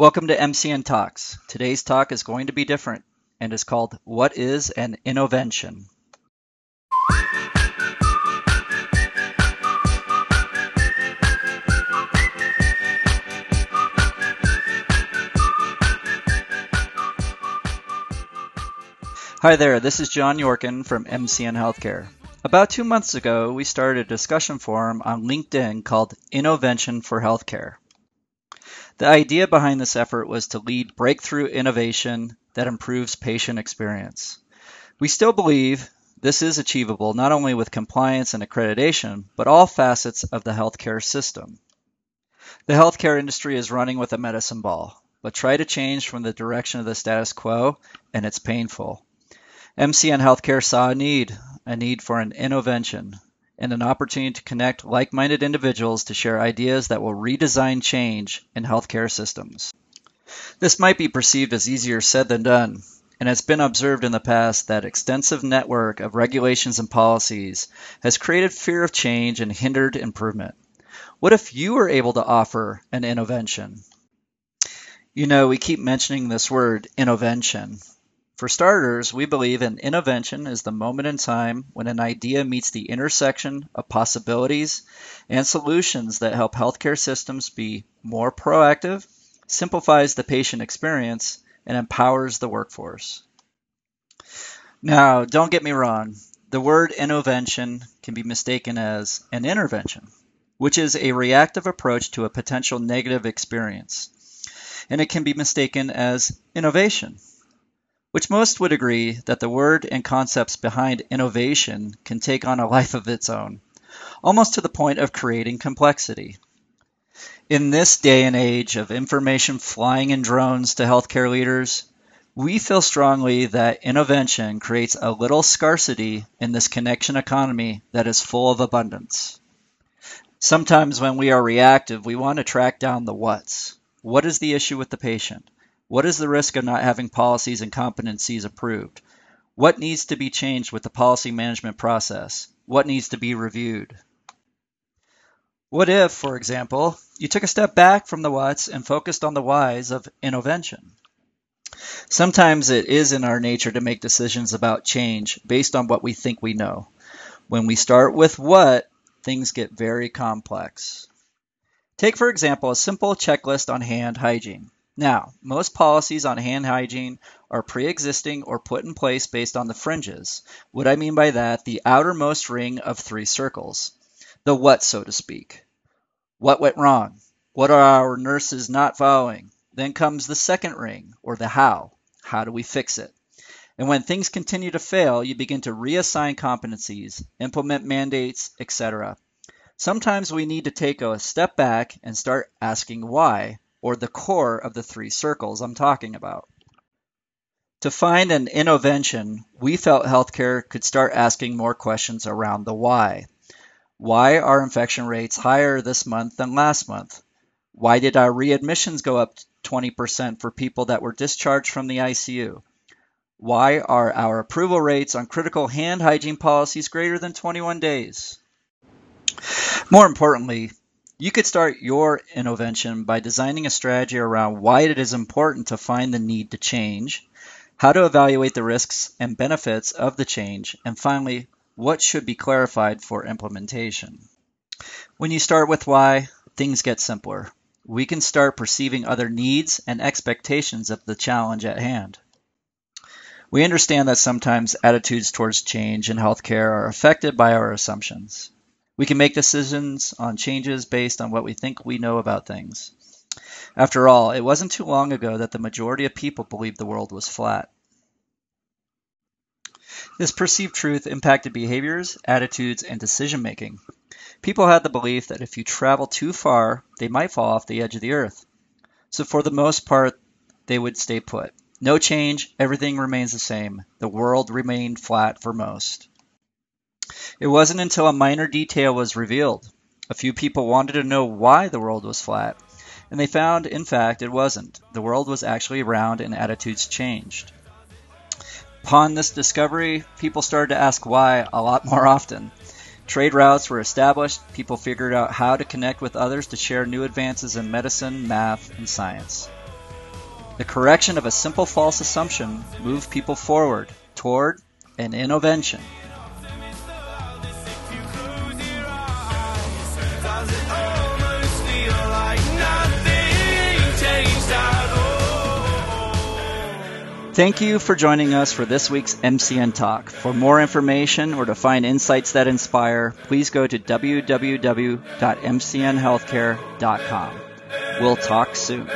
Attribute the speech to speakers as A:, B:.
A: Welcome to MCN Talks. Today's talk is going to be different and is called What is an Innovation? Hi there, this is John Yorkin from MCN Healthcare. About two months ago, we started a discussion forum on LinkedIn called Innovation for Healthcare. The idea behind this effort was to lead breakthrough innovation that improves patient experience. We still believe this is achievable not only with compliance and accreditation, but all facets of the healthcare system. The healthcare industry is running with a medicine ball, but try to change from the direction of the status quo, and it's painful. MCN Healthcare saw a need, a need for an innovention, and an opportunity to connect like minded individuals to share ideas that will redesign change in healthcare systems. This might be perceived as easier said than done, and it's been observed in the past that extensive network of regulations and policies has created fear of change and hindered improvement. What if you were able to offer an innovention? You know, we keep mentioning this word innovention, for starters, we believe an innovention is the moment in time when an idea meets the intersection of possibilities and solutions that help healthcare systems be more proactive, simplifies the patient experience, and empowers the workforce. Now, don't get me wrong, the word innovention can be mistaken as an intervention, which is a reactive approach to a potential negative experience. And it can be mistaken as innovation, which most would agree that the word and concepts behind innovation can take on a life of its own, almost to the point of creating complexity. In this day and age of information flying in drones to healthcare leaders, we feel strongly that innovention creates a little scarcity in this connection economy that is full of abundance. Sometimes when we are reactive, we want to track down the what's. What is the issue with the patient? What is the risk of not having policies and competencies approved? What needs to be changed with the policy management process? What needs to be reviewed? What if, for example, you took a step back from the what's and focused on the whys of innovention? Sometimes it is in our nature to make decisions about change based on what we think we know. When we start with what, things get very complex. Take, for example, a simple checklist on hand hygiene. Now, most policies on hand hygiene are pre-existing or put in place based on the fringes. What I mean by that, the outermost ring of three circles. The what, so to speak. What went wrong? What are our nurses not following? Then comes the second ring, or the how. How do we fix it? And when things continue to fail, you begin to reassign competencies, implement mandates, etc. Sometimes we need to take a step back and start asking why or the core of the three circles I'm talking about. To find an innovention, we felt healthcare could start asking more questions around the why. Why are infection rates higher this month than last month? Why did our readmissions go up 20% for people that were discharged from the ICU? Why are our approval rates on critical hand hygiene policies greater than 21 days? More importantly, you could start your intervention by designing a strategy around why it is important to find the need to change, how to evaluate the risks and benefits of the change, and finally, what should be clarified for implementation. When you start with why, things get simpler. We can start perceiving other needs and expectations of the challenge at hand. We understand that sometimes attitudes towards change in healthcare are affected by our assumptions. We can make decisions on changes based on what we think we know about things. After all, it wasn't too long ago that the majority of people believed the world was flat. This perceived truth impacted behaviors, attitudes, and decision making. People had the belief that if you travel too far, they might fall off the edge of the earth. So, for the most part, they would stay put. No change, everything remains the same. The world remained flat for most. It wasn't until a minor detail was revealed. A few people wanted to know why the world was flat, and they found, in fact, it wasn't. The world was actually round and attitudes changed. Upon this discovery, people started to ask why a lot more often. Trade routes were established, people figured out how to connect with others to share new advances in medicine, math, and science. The correction of a simple false assumption moved people forward toward an innovation. Thank you for joining us for this week's MCN Talk. For more information or to find insights that inspire, please go to www.mcnhealthcare.com. We'll talk soon.